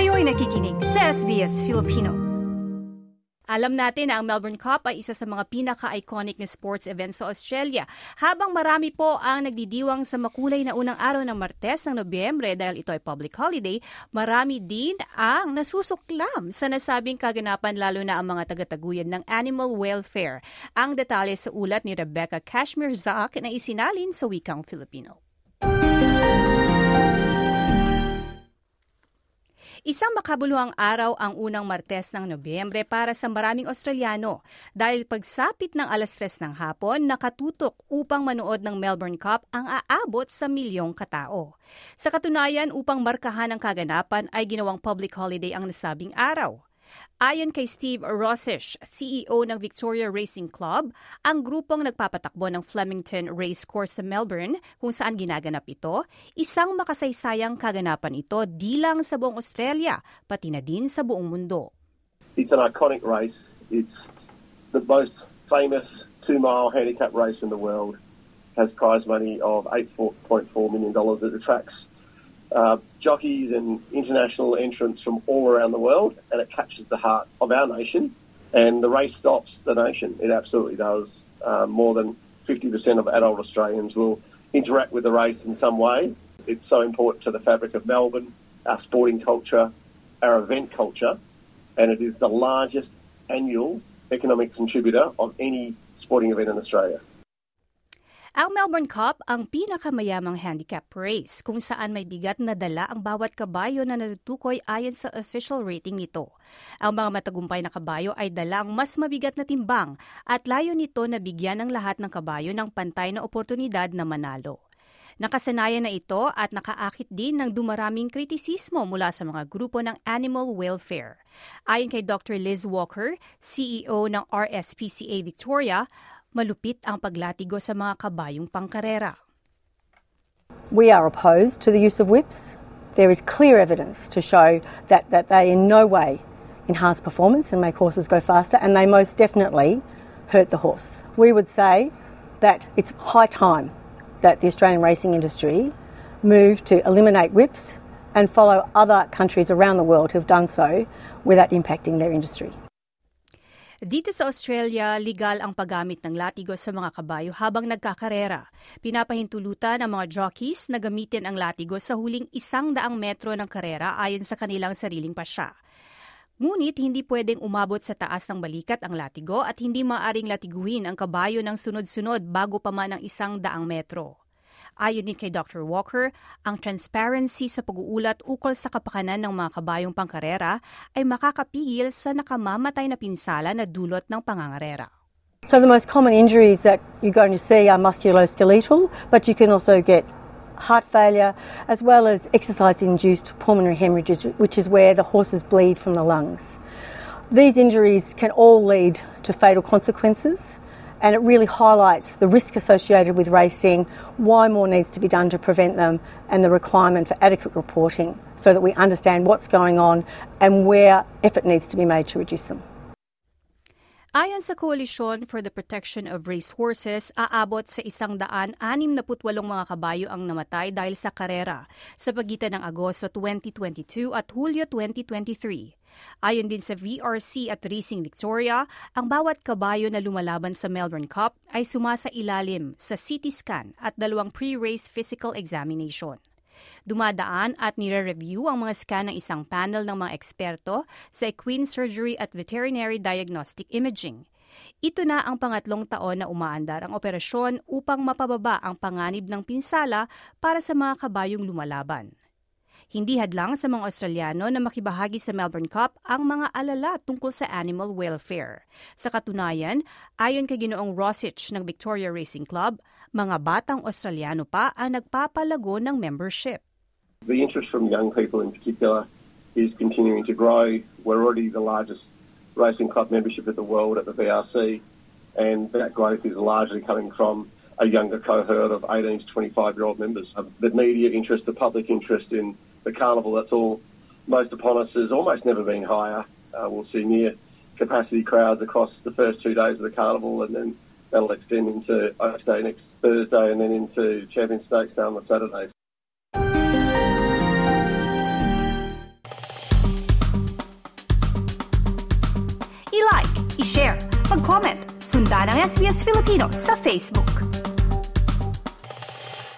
Kayo'y nakikinig sa SBS Filipino. Alam natin na ang Melbourne Cup ay isa sa mga pinaka-iconic na sports events sa Australia. Habang marami po ang nagdidiwang sa makulay na unang araw ng Martes ng Nobyembre dahil ito ay public holiday, marami din ang nasusuklam sa nasabing kaganapan lalo na ang mga taga-taguyan ng animal welfare. Ang detalye sa ulat ni Rebecca Kashmir Zak na isinalin sa wikang Filipino. Isang makabuluhang araw ang unang Martes ng Nobyembre para sa maraming Australiano dahil pagsapit ng alas 3 ng hapon, nakatutok upang manood ng Melbourne Cup ang aabot sa milyong katao. Sa katunayan, upang markahan ang kaganapan ay ginawang public holiday ang nasabing araw. Ayon kay Steve Rossish, CEO ng Victoria Racing Club, ang grupong nagpapatakbo ng Flemington Race Course sa Melbourne kung saan ginaganap ito, isang makasaysayang kaganapan ito di lang sa buong Australia, pati na din sa buong mundo. It's an iconic race. It's the most famous two-mile handicap race in the world. Has prize money of $8.4 million. It attracts uh, jockeys and international entrants from all around the world, and it captures the heart of our nation. And the race stops the nation. It absolutely does. Uh, more than 50% of adult Australians will interact with the race in some way. It's so important to the fabric of Melbourne, our sporting culture, our event culture, and it is the largest annual economic contributor of any sporting event in Australia. Ang Melbourne Cup ang pinakamayamang handicap race kung saan may bigat na dala ang bawat kabayo na natutukoy ayon sa official rating nito. Ang mga matagumpay na kabayo ay dala ang mas mabigat na timbang at layo nito na bigyan ng lahat ng kabayo ng pantay na oportunidad na manalo. Nakasanayan na ito at nakaakit din ng dumaraming kritisismo mula sa mga grupo ng animal welfare. Ayon kay Dr. Liz Walker, CEO ng RSPCA Victoria, malupit ang paglatigo sa mga kabayong pangkarera. We are opposed to the use of whips. There is clear evidence to show that, that they in no way enhance performance and make horses go faster, and they most definitely hurt the horse. We would say that it's high time that the Australian racing industry move to eliminate whips and follow other countries around the world who have done so without impacting their industry. Dito sa Australia, legal ang paggamit ng latigo sa mga kabayo habang nagkakarera. Pinapahintulutan ang mga jockeys na gamitin ang latigo sa huling isang daang metro ng karera ayon sa kanilang sariling pasya. Ngunit hindi pwedeng umabot sa taas ng balikat ang latigo at hindi maaring latiguhin ang kabayo ng sunod-sunod bago pa man ang isang daang metro. Ayon din kay Dr. Walker, ang transparency sa pag-uulat ukol sa kapakanan ng mga kabayong pangkarera ay makakapigil sa nakamamatay na pinsala na dulot ng pangangarera. So the most common injuries that you're going to see are musculoskeletal, but you can also get heart failure as well as exercise-induced pulmonary hemorrhages, which is where the horses bleed from the lungs. These injuries can all lead to fatal consequences and it really highlights the risk associated with racing, why more needs to be done to prevent them, and the requirement for adequate reporting so that we understand what's going on and where effort needs to be made to reduce them. Ayon sa Coalition for the Protection of Racehorses, aabot sa isang daan anim na mga kabayo ang namatay dahil sa karera sa pagitan ng Agosto 2022 at Hulyo 2023. Ayon din sa VRC at Racing Victoria, ang bawat kabayo na lumalaban sa Melbourne Cup ay sumasa ilalim sa CT scan at dalawang pre-race physical examination. Dumadaan at nire-review ang mga scan ng isang panel ng mga eksperto sa equine surgery at veterinary diagnostic imaging. Ito na ang pangatlong taon na umaandar ang operasyon upang mapababa ang panganib ng pinsala para sa mga kabayong lumalaban. Hindi hadlang sa mga Australiano na makibahagi sa Melbourne Cup ang mga alala tungkol sa animal welfare. Sa katunayan, ayon kay Ginoong Rosich ng Victoria Racing Club, mga batang Australiano pa ang nagpapalago ng membership. The interest from young people in particular is continuing to grow. We're already the largest racing club membership in the world at the VRC, and that growth is largely coming from a younger cohort of 18 to 25 year old members. The media interest, the public interest in the carnival that's all most upon us has almost never been higher. Uh, we'll see near capacity crowds across the first two days of the carnival, and then that'll extend into Oaks Day next Thursday, and then into Champion Stakes down on Saturday. You like, you share, and comment. Sundan SBS Filipino sa Facebook.